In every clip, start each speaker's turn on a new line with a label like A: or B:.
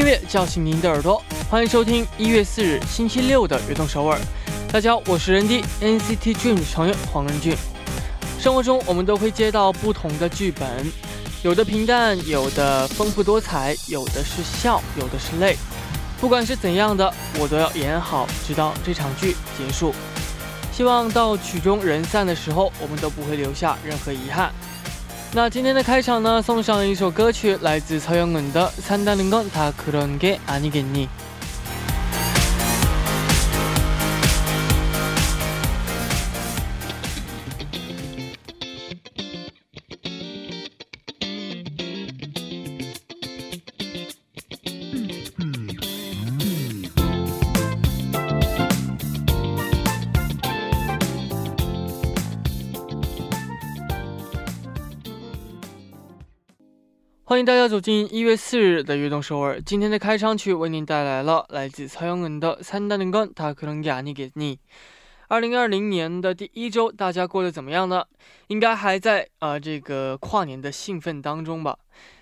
A: 音乐叫醒您的耳朵，欢迎收听一月四日星期六的悦动首尔。大家好，我是人 D NCT Dream 成员黄仁俊。生活中我们都会接到不同的剧本，有的平淡，有的丰富多彩，有的是笑，有的是泪。不管是怎样的，我都要演好，直到这场剧结束。希望到曲终人散的时候，我们都不会留下任何遗憾。 那今天的开场呢，送上一首歌曲，来自曹永文的《산다는건다그런게아니겠니》。 欢迎大家走进一月四日的悦动首尔。今天的开场曲为您带来了来自曹永文的《산다는건다그런게아니겠니》。二零二零年的第一周，大家过得怎么样呢？应该还在啊这个跨年的兴奋当中吧。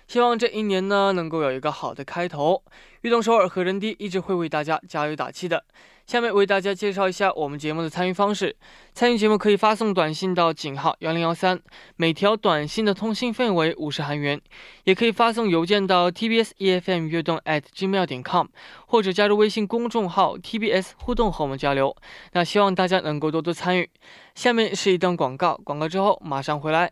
A: 希望这一年呢能够有一个好的开头。悦动首尔和人低一直会为大家加油打气的。 下面为大家介绍一下我们节目的参与方式。参与节目可以发送短信到井号幺零幺三，每条短信的通信费为五十韩元；也可以发送邮件到 tbs efm 悦动 at gmail 点 com，或者加入微信公众号 tbs 互动和我们交流。那希望大家能够多多参与。下面是一段广告，广告之后马上回来。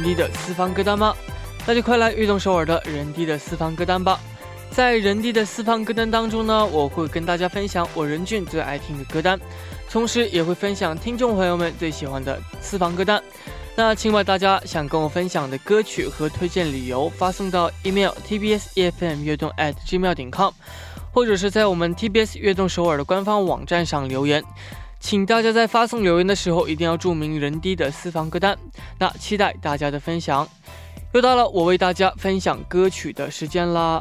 A: 人低的私房歌单吗？那就快来悦动首尔的人低的私房歌单吧。在人低的私房歌单当中呢，我会跟大家分享我任俊最爱听的歌单，同时也会分享听众朋友们最喜欢的私房歌单。那请把大家想跟我分享的歌曲和推荐理由发送到 email tbsefm 悦动 at gmail 点 com，或者是在我们 TBS 悦动首尔的官方网站上留言。请大家在发送留言的时候一定要注明人低的私房歌单。那期待大家的分享。又到了我为大家分享歌曲的时间啦。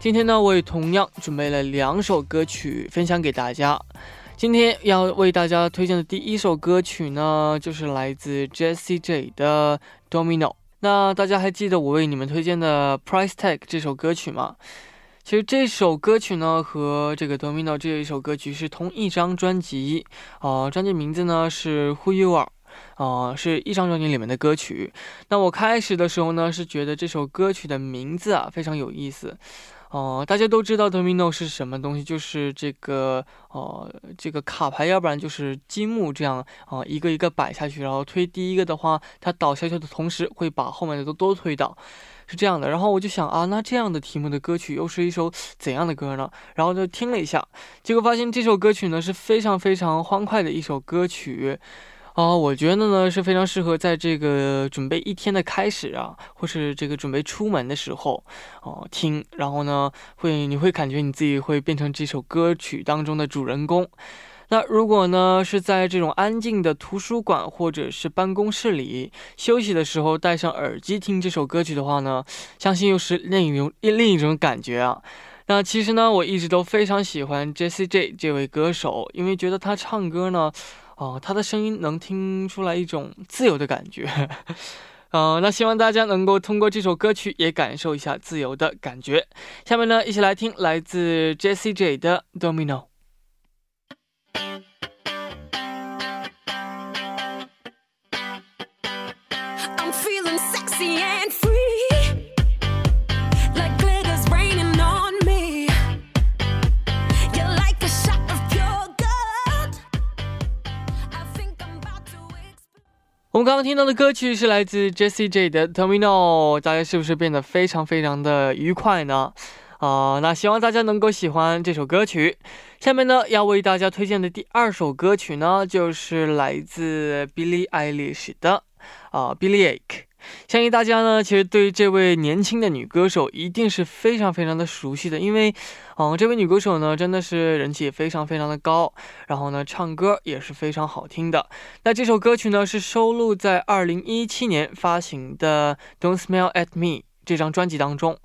A: 今天呢，我也同样准备了两首歌曲分享给大家。今天要为大家推荐的第一首歌曲呢，就是来自 Jessie J 的 Domino。那大家还记得我为你们推荐的 Price Tag 这首歌曲吗？其实这首歌曲呢，和这个 Domino 这一首歌曲是同一张专辑，啊，专辑名字呢是 Who You Are，啊，是一张专辑里面的歌曲。那我开始的时候呢，是觉得这首歌曲的名字啊非常有意思，哦，大家都知道 domino 是什么东西，就是这个呃这个卡牌，要不然就是积木这样啊，一个一个摆下去，然后推第一个的话，它倒下去的同时会把后面的都都推倒，是这样的。然后我就想啊，那这样的题目的歌曲又是一首怎样的歌呢？然后就听了一下，结果发现这首歌曲呢是非常非常欢快的一首歌曲。啊，我觉得呢是非常适合在这个准备一天的开始啊，或是这个准备出门的时候哦听，然后呢会你会感觉你自己会变成这首歌曲当中的主人公。那如果呢是在这种安静的图书馆或者是办公室里休息的时候戴上耳机听这首歌曲的话呢，相信又是另一种另一种感觉啊。那其实呢我一直都非常喜欢 Jessie J 这位歌手，因为觉得他唱歌呢。哦，他的声音能听出来一种自由的感觉，呃，那希望大家能够通过这首歌曲也感受一下自由的感觉。下面呢，一起来听来自 Jessie J 的 Domino。我们刚刚听到的歌曲是来自 Jessie J 的 Domino，大家是不是变得非常非常的愉快呢？啊，那希望大家能够喜欢这首歌曲。下面呢，要为大家推荐的第二首歌曲呢，就是来自 Billie Eilish 的啊 Billie Ake。相信大家呢，其实对于这位年轻的女歌手一定是非常非常的熟悉的，因为，嗯，这位女歌手呢，真的是人气也非常非常的高，然后呢，唱歌也是非常好听的。那这首歌曲呢，是收录在二零一七年发行的《Don't Smile at Me》这张专辑当中。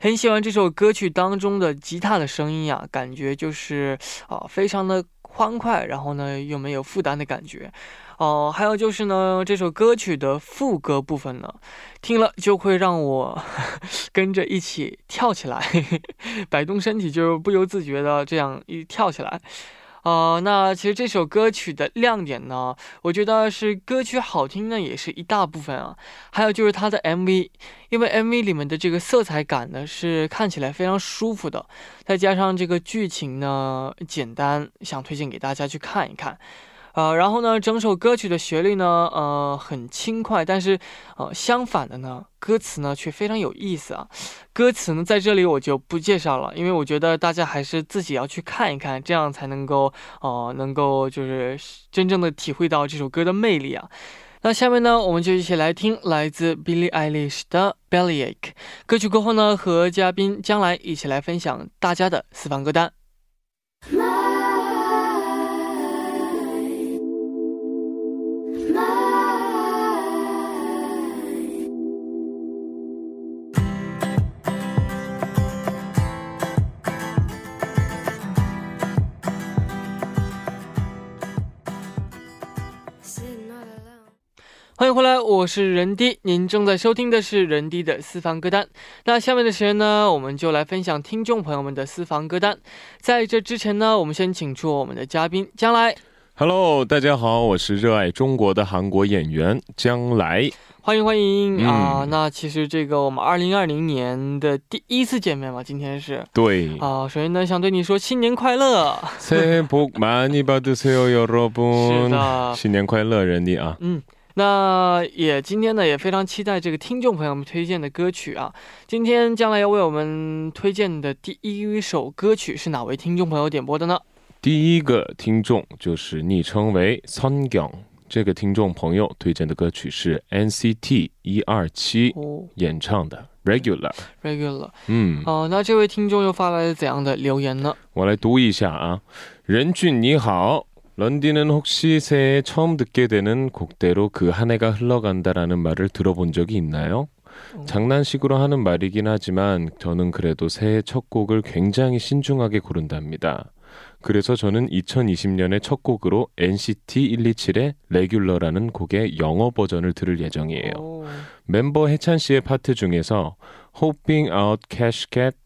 A: 很喜欢这首歌曲当中的吉他的声音呀，感觉就是啊，非常的欢快，然后呢，又没有负担的感觉。哦，还有就是呢，这首歌曲的副歌部分呢，听了就会让我 跟着一起跳起来，摆动身体，就是不由自觉的这样一跳起来。啊，那其实这首歌曲的亮点呢，我觉得是歌曲好听呢，也是一大部分啊。还有就是它的 MV，因为 MV 里面的这个色彩感呢，是看起来非常舒服的，再加上这个剧情呢简单，想推荐给大家去看一看。呃，然后呢，整首歌曲的旋律呢，呃，很轻快，但是，呃，相反的呢，歌词呢却非常有意思啊。歌词呢，在这里我就不介绍了，因为我觉得大家还是自己要去看一看，这样才能够，呃，能够就是真正的体会到这首歌的魅力啊。那下面呢，我们就一起来听来自 Billie Eilish 的 Bellyache 歌曲过后呢，和嘉宾将来一起来分享大家的私房歌单。欢迎回来，我是任迪，您正在收听的是任迪的私房歌单。那下面的时间呢，我们就来分享听众朋友们的私房歌单。在这之前呢，我们先请出我们的嘉宾将来。
B: Hello，大家好，我是热爱中国的韩国演员将来。
A: 欢迎欢迎啊！那其实这个我们二零二零年的第一次见面嘛，今天是。
B: 对。
A: 啊，首先呢，想对你说新年快乐。
B: 새해복많이받으세요여러 분。
A: 是的。
B: 新年快乐，任迪啊。
A: 嗯。 那也今天呢也非常期待这个听众朋友们推荐的歌曲啊。今天将来要为我们推荐的第一首歌曲是哪位听众朋友点播的呢？
B: 第一个听众就是昵称为선경这个听众朋友推荐的歌曲是 NCT 一二七演唱的 Regular
A: Regular。
B: 嗯，
A: 哦，那这位听众又发来了怎样的留言呢？
B: 我来读一下啊，任俊你好。 런디는 혹시 새해 처음 듣게 되는 곡대로 그 한 해가 흘러간다라는 말을 들어본 적이 있나요? 어. 장난식으로 하는 말이긴 하지만 저는 그래도 새해 첫 곡을 굉장히 신중하게 고른답니다. 그래서 저는 2020년의 첫 곡으로 NCT 127의 레귤러라는 곡의 영어 버전을 들을 예정이에요. 오. 멤버 해찬 씨의 파트 중에서 Hoping Out Cash Cat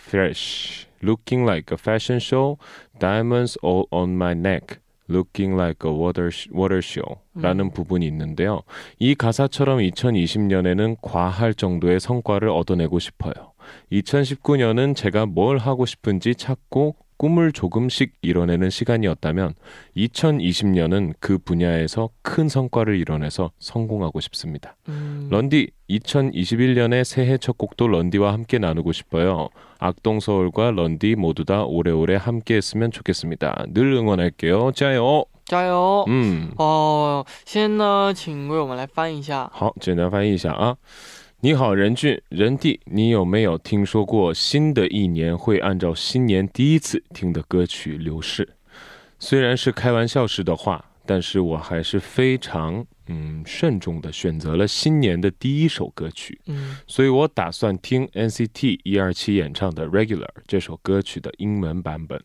B: Fresh, Looking Like a Fashion Show, Diamonds All on My Neck Looking like a water, water show라는 음. 부분이 있는데요. 이 가사처럼 2020년에는 과할 정도의 성과를 얻어내고 싶어요. 2019년은 제가 뭘 하고 싶은지 찾고 꿈을 조금씩 이뤄내는 시간이었다면 2020년은 그 분야에서 큰 성과를 이뤄내서 성공하고 싶습니다.
A: 음.
B: 런디 2021년의 새해 첫 곡도 런디와 함께 나누고 싶어요. 악동서울과 런디 모두 다 오래오래 함께했으면 좋겠습니다. 늘 응원할게요. 짜요.
A: 加油！
B: 嗯，
A: 哦，先呢，请为我们来翻译一下。
B: 好，简单翻译一下啊。 你好，任俊，任弟，你有没有听说过新的一年会按照新年第一次听的歌曲流逝？虽然是开玩笑式的话，但是我还是非常嗯慎重的选择了新年的第一首歌曲，
A: 嗯
B: 所以我打算听 NCT 一二七演唱的《Regular》这首歌曲的英文版本。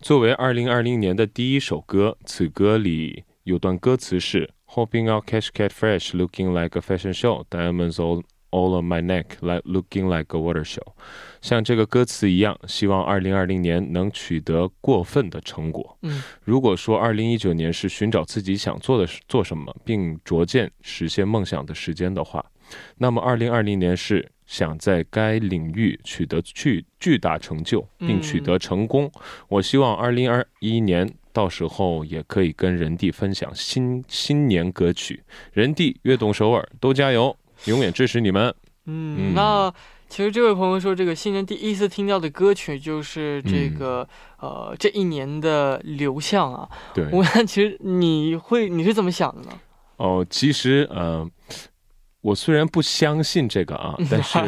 B: 作为二零二零年的第一首歌，此歌里有段歌词是 “Hoping I'll catch cat fresh, looking like a fashion show, diamonds all all on my neck, like looking like a water show。”像这个歌词一样，希望二零二零年能取得过分的成果。
A: 嗯
B: 如果说二零一九年是寻找自己想做的事做什么，并逐渐实现梦想的时间的话，那么二零二零年是想在该领域取得巨巨大成就，并取得成功。我希望二零二一年到时候也可以跟人弟分享新新年歌曲。人弟、悦动首尔都加油，永远支持你们。
A: 嗯，
B: 嗯
A: 那其实这位朋友说，这个新人第一次听到的歌曲就是这个、呃这一年的流向啊。
B: 对，
A: 我看其实你会你是怎么想的呢？
B: 哦，其实呃，我虽然不相信这个啊，但是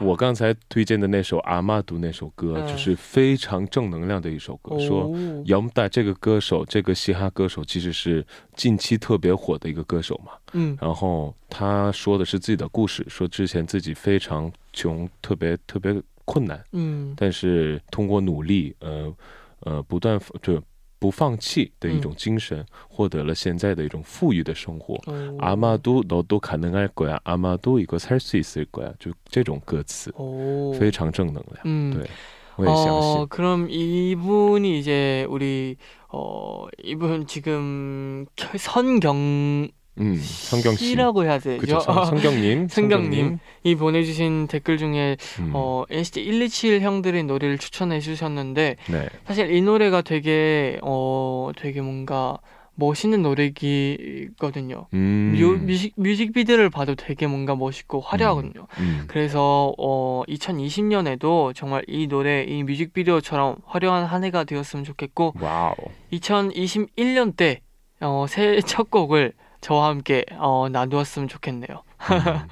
B: 我刚才推荐的那首阿玛杜那首歌，
A: 嗯
B: 就是非常正能量的一首歌，说。
A: 哦，
B: 姚木大这个歌手，这个嘻哈歌手其实是近期特别火的一个歌手嘛。
A: 嗯
B: 然后他说的是自己的故事，说之前自己非常穷，特别特别困难，
A: 嗯
B: 但是通过努力，呃呃，不断就不放弃的一种精神，获得了现在的一种富裕的生活。
A: 哦
B: 阿玛杜너도가능할거야，阿玛杜이거살수있을거야，就这种歌词
A: 哦，
B: 非常正能量。
A: 嗯
B: 对，我也相信。
A: 어, 그럼 이분이 이제 우리 어 이분 지금 겨- 선경
B: 嗯，성경 씨，
A: 씨라고 해야 되죠?
B: 그죠? 성- 성경님,
A: 성경님. 이 보내주신 댓글 중에
B: 음,
A: 어, NCT 127 형들의 노래를 추천해 주셨는데
B: 네.
A: 사실 이 노래가 되게 어 되게 뭔가 멋있는 노래기거든요.
B: 음,
A: 뮤, 뮤직, 뮤직비디오를 봐도 되게 뭔가 멋있고 화려하거든요.
B: 음,
A: 그래서 어 2020년에도 정말 이 노래 이 뮤직비디오처럼 화려한 한 해가 되었으면 좋겠고
B: 와우.
A: 2021년 때 어, 새해 첫 곡을 저와 함께 어, 나누었으면 좋겠네요.
B: 음,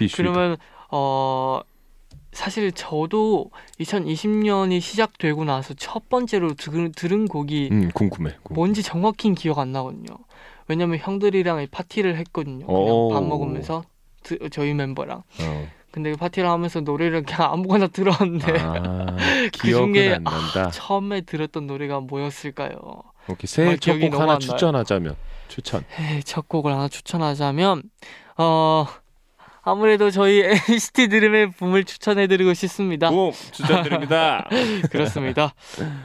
A: 그러면 어 사실 저도 2020년이 시작되고 나서 첫 번째로 들, 들은 곡이
B: 음, 궁금해, 궁금해,
A: 뭔지 정확히 기억 안 나거든요. 왜냐면 형들이랑 파티를 했거든요. 그냥 밥 먹으면서 드, 저희 멤버랑.
B: 어.
A: 근데 그 파티를 하면서 노래를 그냥 아무거나 들었는데
B: 아,
A: 그 중에
B: 안 난다.
A: 처음에 들었던 노래가 뭐였을까요?
B: 오케이, 새해 첫곡 하나. 추천하자면 추천.
A: 에이, 첫 곡을 하나 추천하자면 어 아무래도 저희 NCT 드림의 붐을 추천해드리고 싶습니다.
B: 붐 추천드립니다.
A: 그렇습니다.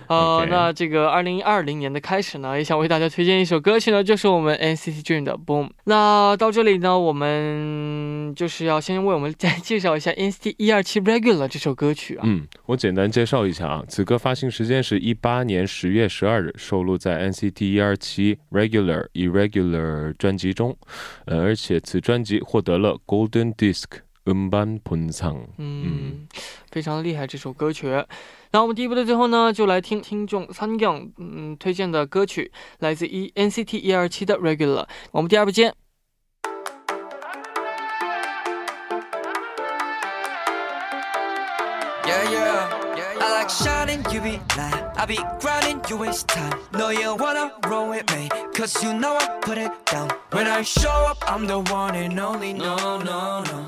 A: 呃，
B: OK
A: 那这个二零二零年的开始呢，也想为大家推荐一首歌曲呢，就是我们 NCT Dream 的《Boom》。那到这里呢，我们就是要先为我们再介绍一下 NCT 一二七 Regular 这首歌曲啊。
B: 嗯，我简单介绍一下啊，此歌发行时间是一八年十月十二日，收录在 NCT 一二七 Regular Irregular 专辑中，呃，而且此专辑获得了 Golden Disc 음반본상。
A: 嗯，非常厉害这首歌曲。那我们第一部的最后呢，就来听听众三 gang 嗯推荐的歌曲，来自 E NCT 一二七的 Regular。我们第二部见。
C: You be lying. I be grinding, you waste time. No, you wanna roll with me, cause you know I put it down. When I show up, I'm the one and only. No, no, no.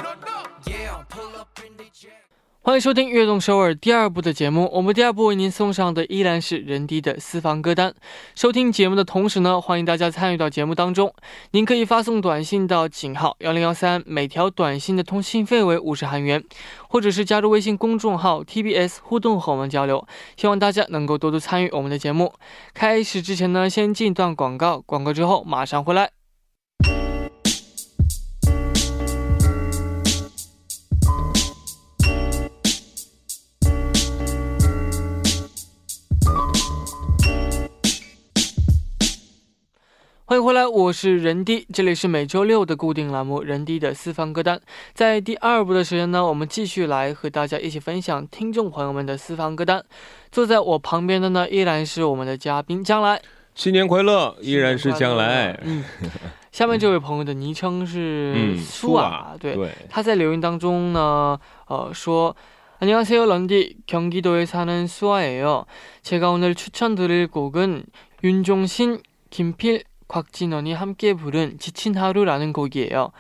C: Yeah, I'll pull up in the jet.
A: 欢迎收听《悦动首尔》第二部的节目。我们第二部为您送上的依然是人低的私房歌单。收听节目的同时呢，欢迎大家参与到节目当中。您可以发送短信到井号幺零幺三，每条短信的通信费为五十韩元，或者是加入微信公众号 TBS 互动和我们交流。希望大家能够多多参与我们的节目。开始之前呢，先进一段广告，广告之后马上回来。欢迎回来，我是任迪，这里是每周六的固定栏目《任迪的私房歌单》。在第二部的时间呢，我们继续来和大家一起分享听众朋友们的私房歌单。坐在我旁边的呢，依然是我们的嘉宾将来。
B: 新年快乐，依然是将来。
A: 嗯，下面这位朋友的昵称是苏啊，对，他在留言当中呢，呃，说。안녕하세요런디경기도에사는수아예요제가오늘추천드릴곡은윤종신김필 곽진원이 함께 부른 지친 하루라는 곡이에요.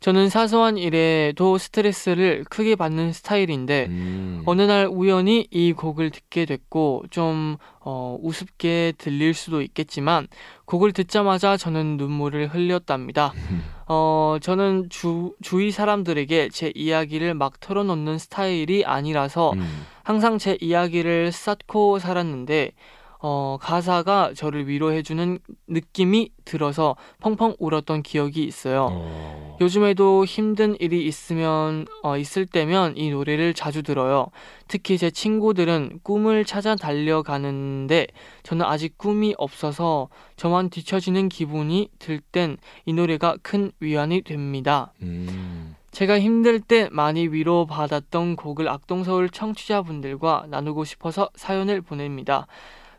A: 저는 사소한 일에도 스트레스를 크게 받는 스타일인데 음. 어느 날 우연히 이 곡을 듣게 됐고 좀 어, 우습게 들릴 수도 있겠지만 곡을 듣자마자 저는 눈물을 흘렸답니다. 어, 저는 주, 주위 사람들에게 제 이야기를 막 털어놓는 스타일이 아니라서 음. 항상 제 이야기를 쌓고 살았는데 어, 가사가 저를 위로해주는 느낌이 들어서 펑펑 울었던 기억이 있어요. 어... 요즘에도 힘든 일이 있으면, 어, 있을 때면 이 노래를 자주 들어요. 특히 제 친구들은 꿈을 찾아 달려가는데 저는 아직 꿈이 없어서 저만 뒤처지는 기분이 들 땐 이 노래가 큰 위안이 됩니다. 음... 제가 힘들 때 많이 위로받았던 곡을 악동서울 청취자분들과 나누고 싶어서 사연을 보냅니다.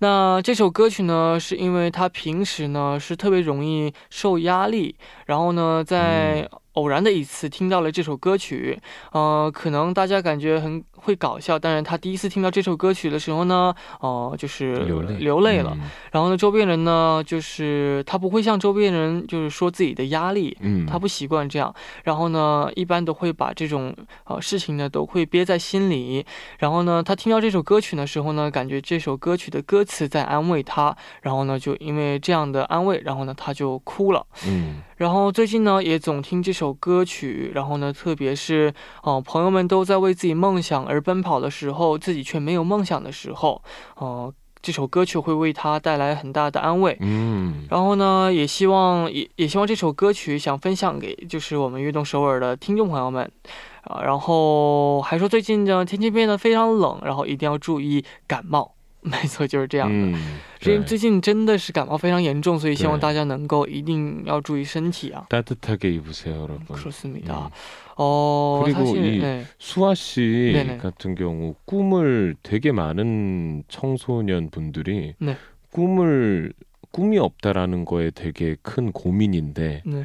A: 那这首歌曲呢，是因为他平时呢是特别容易受压力，然后呢，在偶然的一次听到了这首歌曲，呃，可能大家感觉很。会搞笑，但是他第一次听到这首歌曲的时候呢，哦，就是流泪流泪了。然后呢，周边人呢，就是他不会向周边人就是说自己的压力，嗯，他不习惯这样。然后呢，一般都会把这种呃事情呢都会憋在心里。然后呢，他听到这首歌曲的时候呢，感觉这首歌曲的歌词在安慰他。然后呢，就因为这样的安慰，然后呢，他就哭了。嗯。然后最近呢，也总听这首歌曲。然后呢，特别是哦，朋友们都在为自己梦想。而奔跑的时候，自己却没有梦想的时候，呃，这首歌曲会为他带来很大的安慰。嗯，然后呢，也希望也也希望这首歌曲想分享给就是我们悦动首尔的听众朋友们，啊，然后还说最近呢天气变得非常冷，然后一定要注意感冒。没错，就是这样的。因为最近真的是感冒非常严重，所以希望大家能够一定要注意身体啊。따뜻하게입으세요여러분그렇습니다 어,
B: 그리고 사실, 이 네. 수아 씨 네네. 같은 경우 꿈을 되게 많은 청소년 분들이 네. 꿈을 꿈이 없다라는 거에 되게 큰 고민인데 네.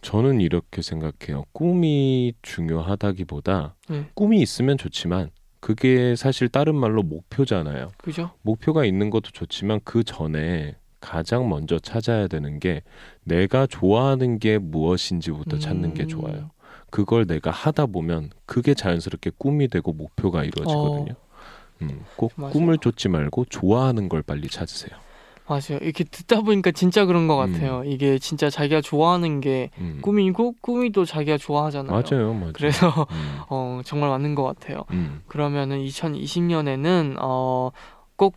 B: 저는 이렇게 생각해요. 꿈이 중요하다기보다 네. 꿈이 있으면 좋지만 그게 사실 다른 말로 목표잖아요.
A: 그죠?
B: 목표가 있는 것도 좋지만 그 전에 가장 먼저 찾아야 되는 게 내가 좋아하는 게 무엇인지부터 찾는 게 음. 좋아요. 그걸 내가 하다 보면 그게 자연스럽게 꿈이 되고 목표가 이루어지거든요. 어. 음, 꼭 맞아요. 꿈을 쫓지 말고 좋아하는 걸 빨리 찾으세요.
A: 맞아요. 이렇게 듣다 보니까 진짜 그런 것 같아요. 음. 이게 진짜 자기가 좋아하는 게 음. 꿈이고 꿈이 또 자기가 좋아하잖아요.
B: 맞아요, 맞아요.
A: 그래서 음. 어, 정말 맞는 것 같아요. 음. 그러면은 2020년에는 어, 꼭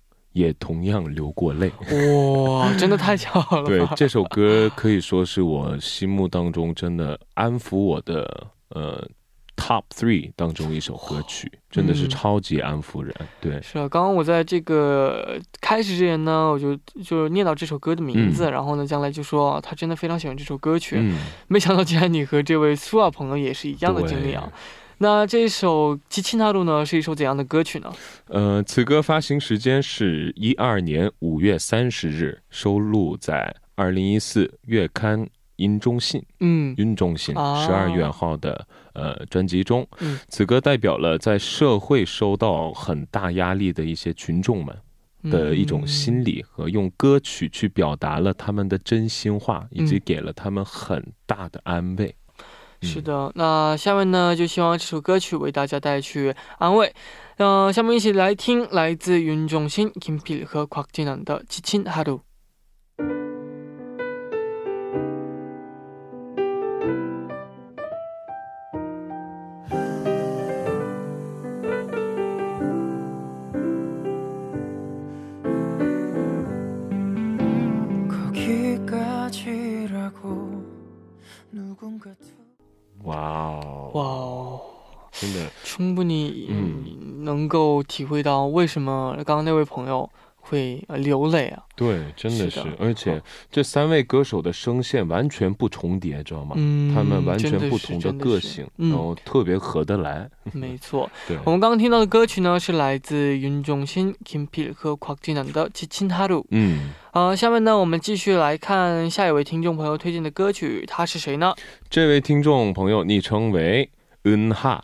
B: 也同样流过泪，
A: 哇，真的太巧了。
B: 对，这首歌可以说是我心目当中真的安抚我的呃 top three 当中一首歌曲，真的是超级安抚人。对，
A: 是啊，刚刚我在这个开始之前呢，我就就念到这首歌的名字，然后呢，将来就说他真的非常喜欢这首歌曲。没想到，竟然你和这位苏瓦朋友也是一样的经历啊。那这首《七七纳路》呢，是一首怎样的歌曲呢？
B: 呃，此歌发行时间是一二年五月三十日，收录在二零一四月刊《音中信》。嗯，《音中信》十二月号的呃专辑中。
A: 嗯
B: 此歌代表了在社会受到很大压力的一些群众们的一种心理，和用歌曲去表达了他们的真心话，以及
A: 嗯
B: 给了他们很大的安慰。
A: 是的，那下面呢，就希望这首歌曲为大家带去安慰。那、下面一起来听来自云中心 Kimpil 和 Quagginan 的《지친하루》。体会到为什么刚刚那位朋友会流泪啊？
B: 对，真的是，而且这三位歌手的声线完全不重叠，知道吗？
A: 嗯，
B: 他们完全不同的个性，然后特别合得来。
A: 没错，我们刚刚听到的歌曲呢，是来自云中心 Kim Piu 和 Quagin 的《七亲哈鲁》。
B: 嗯，
A: 呃，下面呢，我们继续来看下一位听众朋友推荐的歌曲，他是谁呢？
B: 这位听众朋友昵称为恩哈。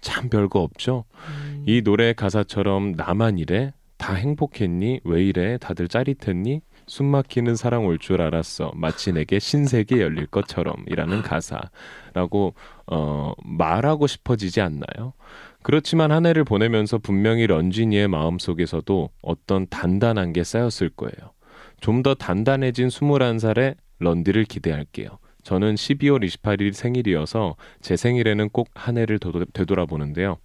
B: 참 별거 없죠. 嗯이 노래 가사처럼 나만 이래? 다 행복했니? 왜 이래? 다들 짜릿했니? 숨막히는 사랑 올 줄 알았어. 마치 내게 신세계 열릴 것처럼이라는 가사라고 어, 말하고 싶어지지 않나요? 그렇지만 한 해를 보내면서 분명히 런쥔이의 마음 속에서도 어떤 단단한 게 쌓였을 거예요. 좀 더 단단해진 21살의 런디를 기대할게요. 저는 12월 28일 생일이어서 제 생일에는 꼭 한 해를 도- 되돌아보는데요.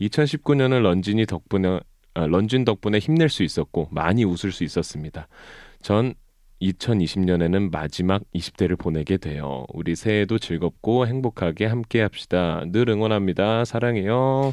B: 2019년은 런쥔이 덕분에 아, 런쥔 덕분에 힘낼 수 있었고 많이 웃을 수 있었습니다. 전 2020년에는 마지막 20대를 보내게 돼요. 우리 새해도 즐겁고 행복하게 함께 합시다. 늘 응원합니다. 사랑해요.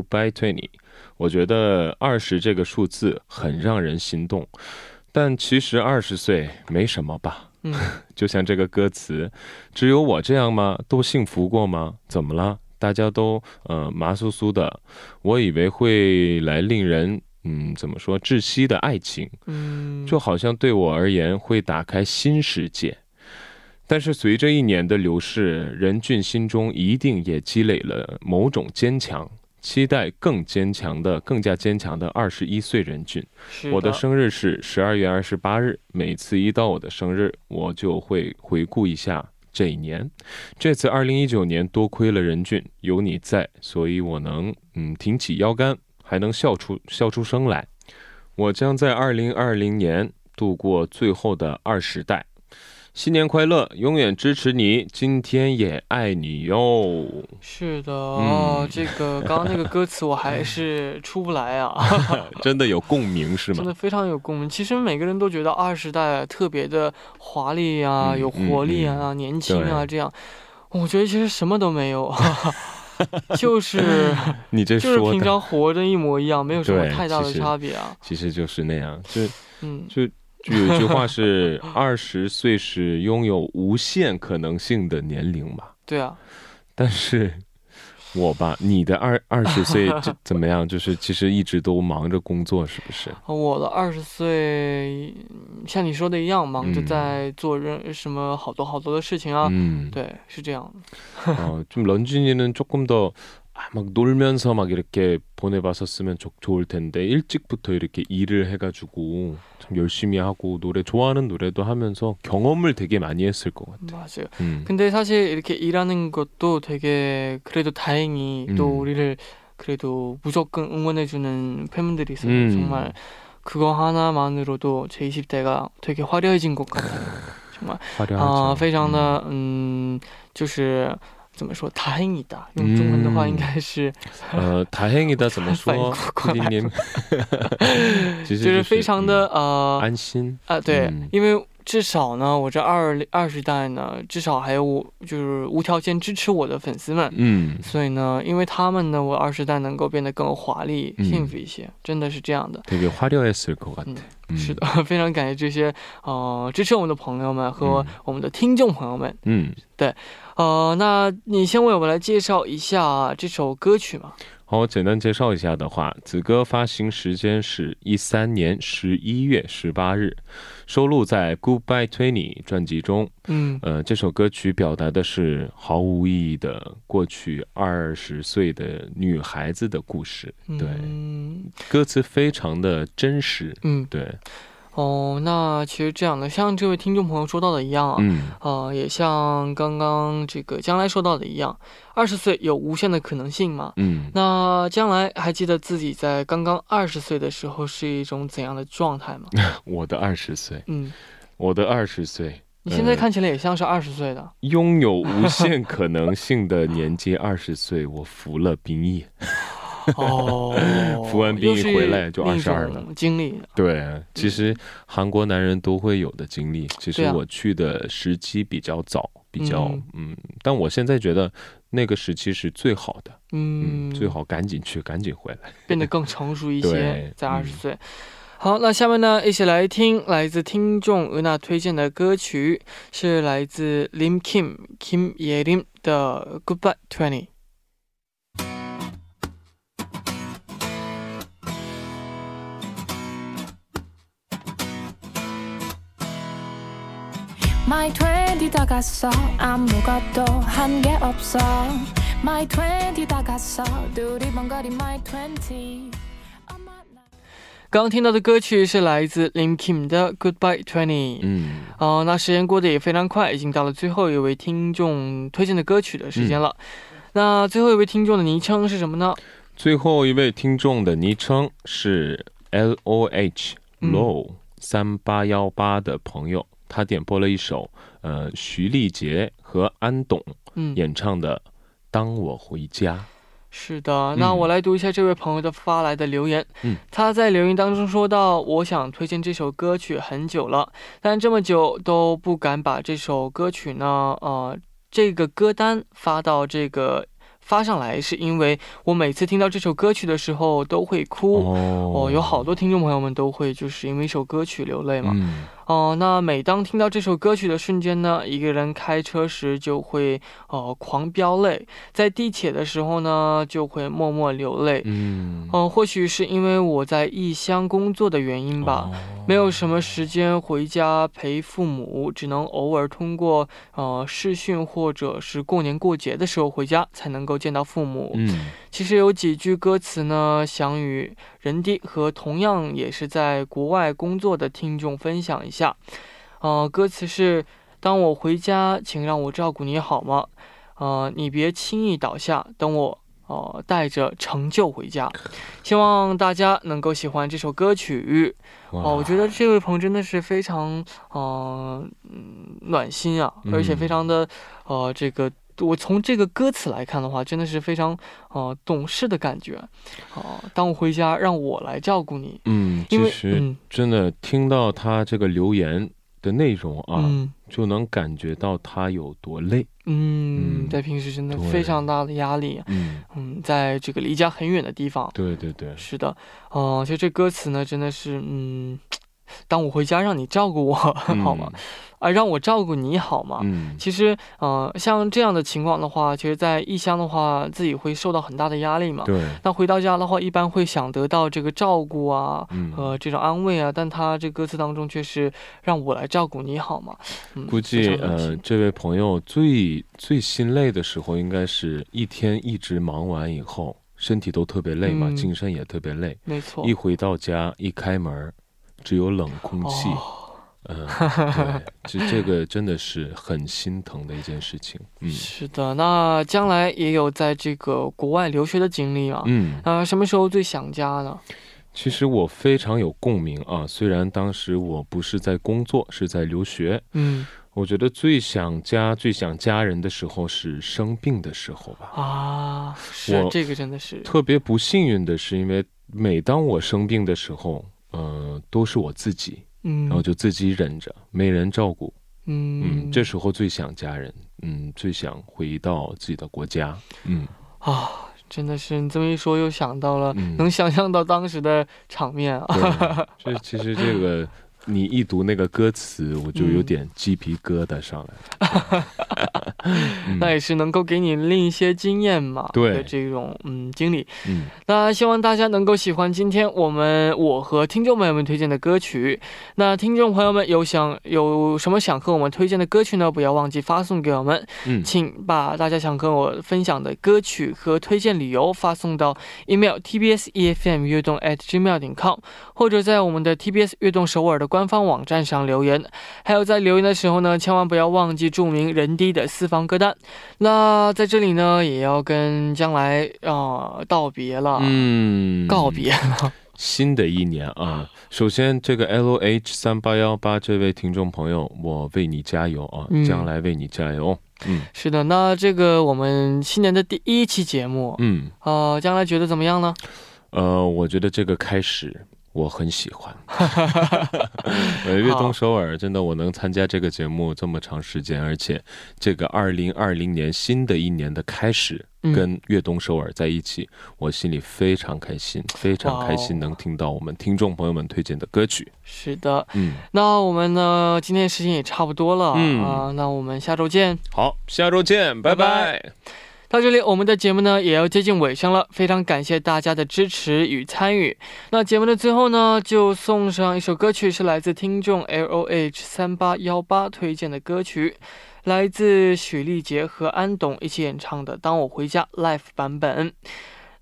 B: Goodbye Twenty》。我觉得二十这个数字很让人心动，但其实二十岁没什么吧。
A: 嗯，
B: 就像这个歌词，只有我这样吗？都幸福过吗？怎么了？大家都呃麻酥酥的，我以为会来令人嗯怎么说窒息的爱情，
A: 嗯，
B: 就好像对我而言会打开新世界。但是随着一年的流逝，任俊心中一定也积累了某种坚强，期待更坚强的、更加坚强的二十一岁任俊。我的生日是十二月二十八日，每次一到我的生日，我就会回顾一下这一年。这次二零一九年多亏了任俊有你在，所以我能嗯挺起腰杆，还能笑出笑出声来。我将在二零二零年度过最后的二十代。新年快乐，永远支持你，今天也爱你哟。
A: 是的哦，
B: 嗯
A: 这个刚刚那个歌词我还是出不来啊，
B: 真的有共鸣是吗？
A: 真的非常有共鸣。其实每个人都觉得二十代特别的华丽啊，
B: 嗯
A: 有活力啊，年轻啊，这样。我觉得其实什么都没有，就是
B: 你这
A: 就是平常活着一模一样，没有什么太大的差别啊。
B: 其实就是那样，就
A: 嗯，
B: 就就有一句话是二十岁是拥有无限可能性的年龄嘛，
A: 对啊，
B: 但是我吧，你的二二十岁这怎么样？就是其实一直都忙着工作，是不是？
A: 我的二十岁像你说的一样，忙着
B: 嗯
A: 在做任什么好多好多的事情啊。
B: 嗯，
A: 对，是这样的。
B: 어, 좀 런쥔이는 조금 더 아, 막 놀면서 막 이렇게 보내봤었으면 좋, 좋을 텐데 일찍부터 이렇게 일을 해가지고 참 열심히 하고 노래 좋아하는 노래도 하면서 경험을 되게 많이 했을 것 같아.
A: 맞아요.
B: 음.
A: 근데 사실 이렇게 일하는 것도 되게 그래도 다행히 또
B: 음.
A: 우리를 그래도 무조건 응원해주는 팬분들이 있어요.
B: 음.
A: 정말 그거 하나만으로도 제 20대가 되게 화려해진 것 같아요. 정말
B: 화려하죠.
A: 啊、非常的嗯，就是 怎么说，다행이다。用中文的话，
B: 嗯
A: 应该是、
B: 어, 다행이다 怎么
A: 反应
B: 说
A: 不过来
B: PD님 其实
A: 就是非常的、
B: 嗯
A: 呃
B: 安心
A: 啊，对，
B: 嗯
A: 因为 至少呢，我这二二十代呢，至少还有我就是无条件支持我的粉丝们。
B: 음.
A: 所以呢，因为他们呢，我二十代能够变得更华丽、
B: 嗯
A: 幸福一些，真的是这样的。
B: 되게 화려했을 것 같아.
A: 嗯
B: 음.
A: 是的，非常感谢这些呃支持我们的朋友们和
B: 嗯
A: 我们的听众朋友们。
B: 음.
A: 呃，那你先为我们来介绍一下这首歌曲嘛？
B: 好，简单介绍一下的话，此歌发行时间是一三年十一月十八日， 收录在《Goodbye Twenty》专辑中。
A: 嗯
B: 呃，这首歌曲表达的是毫无意义的过去二十岁的女孩子的故事。对，
A: 嗯
B: 歌词非常的真实。
A: 嗯
B: 对，
A: 哦，那其实这样的，像这位听众朋友说到的一样啊，
B: 嗯
A: 呃，也像刚刚这个将来说到的一样，二十岁有无限的可能性嘛。
B: 嗯，
A: 那将来还记得自己在刚刚二十岁的时候是一种怎样的状态吗？
B: 我的二十岁，
A: 嗯，
B: 我的二十岁，
A: 你现在
B: 呃
A: 看起来也像是二十岁的。
B: 拥有无限 可能性的年纪二十岁，我服了兵役。
A: 哦
B: 服完兵役回来就
A: 二十
B: 二了
A: 经历。
B: 对，其实韩国男人都会有的经历。其实我去的时期比较早，比较
A: 嗯
B: 嗯但我现在觉得那个时期是最好的，
A: 嗯，
B: 嗯，最好赶紧去，赶紧回来。
A: 变得更成熟一些，在二十
B: 嗯
A: 岁。好，那下面呢，一起来听来自听众俄娜推荐的歌曲，是来自 Lim Kim Kim Ye Lim 的《Goodbye Twenty》。
D: My 20 다가서 아무것도 한 게 없어 My 20 다가서 두리번거리 My 20엄마 나
A: 刚刚听到的歌曲是来自 Lim Kim 的《Goodbye Twenty》。
B: 嗯
A: 哦，那时间过得也非常快，已经到了最后一位听众推荐的歌曲的时间了。那最后一位听众的昵称是什么呢？
B: 最后一位听众的昵称是 L O H
A: 嗯
B: Low 三八幺八的朋友， 他点播了一首呃徐丽杰和安董
A: 嗯，
B: 演唱的《当我回家》。
A: 是的，那我来读一下这位朋友的发来的留言。
B: 嗯，
A: 他在留言当中说到：“我想推荐这首歌曲很久了，但这么久都不敢把这首歌曲呢，呃，这个歌单发到这个发上来，是因为我每次听到这首歌曲的时候都会哭。
B: 哦
A: 哦，有好多听众朋友们都会就是因为一首歌曲流泪嘛。
B: 嗯
A: 哦，那每当听到这首歌曲的瞬间呢，一个人开车时就会呃狂飙泪，在地铁的时候呢就会默默流泪。
B: 嗯
A: 嗯、或许是因为我在异乡工作的原因吧，
B: 哦
A: 没有什么时间回家陪父母，只能偶尔通过呃视讯或者是过年过节的时候回家才能够见到父母。
B: 嗯
A: 其实有几句歌词呢，想与人弟和同样也是在国外工作的听众分享一下。呃，歌词是：当我回家，请让我照顾你好吗？呃，你别轻易倒下，等我呃带着成就回家。希望大家能够喜欢这首歌曲。
B: 哇
A: 哦，我觉得这位朋友真的是非常呃嗯暖心啊，而且非常的呃这个。我从这个歌词来看的话，真的是非常呃懂事的感觉。哦、当我回家，让我来照顾你，
B: 嗯，
A: 因为
B: 其实
A: 嗯
B: 真的听到他这个留言的内容啊，
A: 嗯
B: 就能感觉到他有多累。
A: 嗯，
B: 嗯
A: 在平时真的非常大的压力。
B: 嗯，
A: 嗯，在这个离家很远的地方，
B: 对对对，
A: 是的，哦、其实这歌词呢，真的是嗯。当我回家让你照顾我，好吗？啊，让我照顾你好吗？
B: 嗯，
A: 其实，呃，像这样的情况的话，其实，在异乡的话，自己会受到很大的压力嘛。
B: 对，
A: 那回到家的话，一般会想得到这个照顾啊，
B: 嗯
A: 和这种安慰啊，但他这歌词当中却是让我来照顾你好吗？嗯，
B: 估计呃，这位朋友最最心累的时候，应该是一天一直忙完以后，身体都特别累嘛，
A: 嗯
B: 精神也特别累。
A: 没错
B: 一，回到家，一开门，只有冷空气。
A: 哦
B: 嗯，对，这这个真的是很心疼的一件事情。嗯
A: 是的，那将来也有在这个国外留学的经历啊。
B: 嗯，
A: 啊，什么时候最想家呢？
B: 其实我非常有共鸣啊，虽然当时我不是在工作，是在留学。
A: 嗯
B: 我觉得最想家、最想家人的时候是生病的时候吧。
A: 啊，是这个真的是，
B: 特别不幸运的是，因为每当我生病的时候，呃，都是我自己，
A: 嗯，
B: 然后就自己忍着，没人照顾。嗯，
A: 嗯，
B: 这时候最想家人，嗯，最想回到自己的国家。嗯，
A: 啊，真的是你这么一说，又想到了，
B: 嗯
A: 能想象到当时的场面啊。
B: 对，这其实这个你一读那个歌词，我就有
A: 嗯
B: 点鸡皮疙瘩上来
A: 那也是能够给你另一些经验嘛，
B: 对
A: 这种嗯经历。
B: 嗯，
A: 那希望大家能够喜欢今天我们我和听众朋友们推荐的歌曲。那听众朋友们有想有什么想和我们推荐的歌曲呢？不要忘记发送给我们，
B: 嗯
A: 请把大家想跟我分享的歌曲和推荐理由发送到 email tbs efm 悦动 at gmail 点 com，或者在我们的 TBS 悦动首尔的官方网站上留言。还有在留言的时候呢，千万不要忘记注明人低的私房歌单。那在这里呢，也要跟将来啊、呃道别了，
B: 嗯，
A: 告别了。
B: 新的一年啊，首先这个 L H 三八幺八这位听众朋友，我为你加油啊，
A: 嗯
B: 将来为你加油。嗯
A: 是的，那这个我们新年的第一期节目，
B: 嗯，
A: 呃，将来觉得怎么样呢？
B: 呃，我觉得这个开始我很喜欢。呃，悦动首尔真的，我能参加这个节目这么长时间，而且这个二零二零年新的一年的开始，
A: 嗯。
B: 跟越东首尔在一起，我心里非常开心，非常开心能听到我们听众朋友们推荐的歌曲。
A: 是的，
B: 嗯，
A: 那我们呢，今天时间也差不多了嗯。啊、
B: 嗯
A: 那我们下周见。
B: 好，下周见，拜
A: 拜。
B: 拜
A: 拜到这里，我们的节目呢也要接近尾声了，非常感谢大家的支持与参与。那节目的最后呢，就送上一首歌曲，是来自听众 L O H 三八幺八推荐的歌曲，来自许丽杰和安董一起演唱的《当我回家》Live 版本。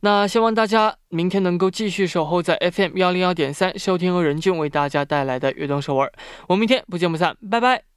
A: 那希望大家明天能够继续守候在 FM 幺零幺点三，收听由任俊为大家带来的悦动首尔。我们明天不见不散，拜拜。